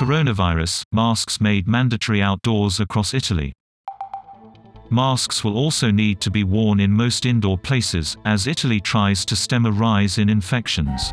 coronavirus, masks made mandatory outdoors across Italy. Masks will also need to be worn in most indoor places, as Italy tries to stem a rise in infections.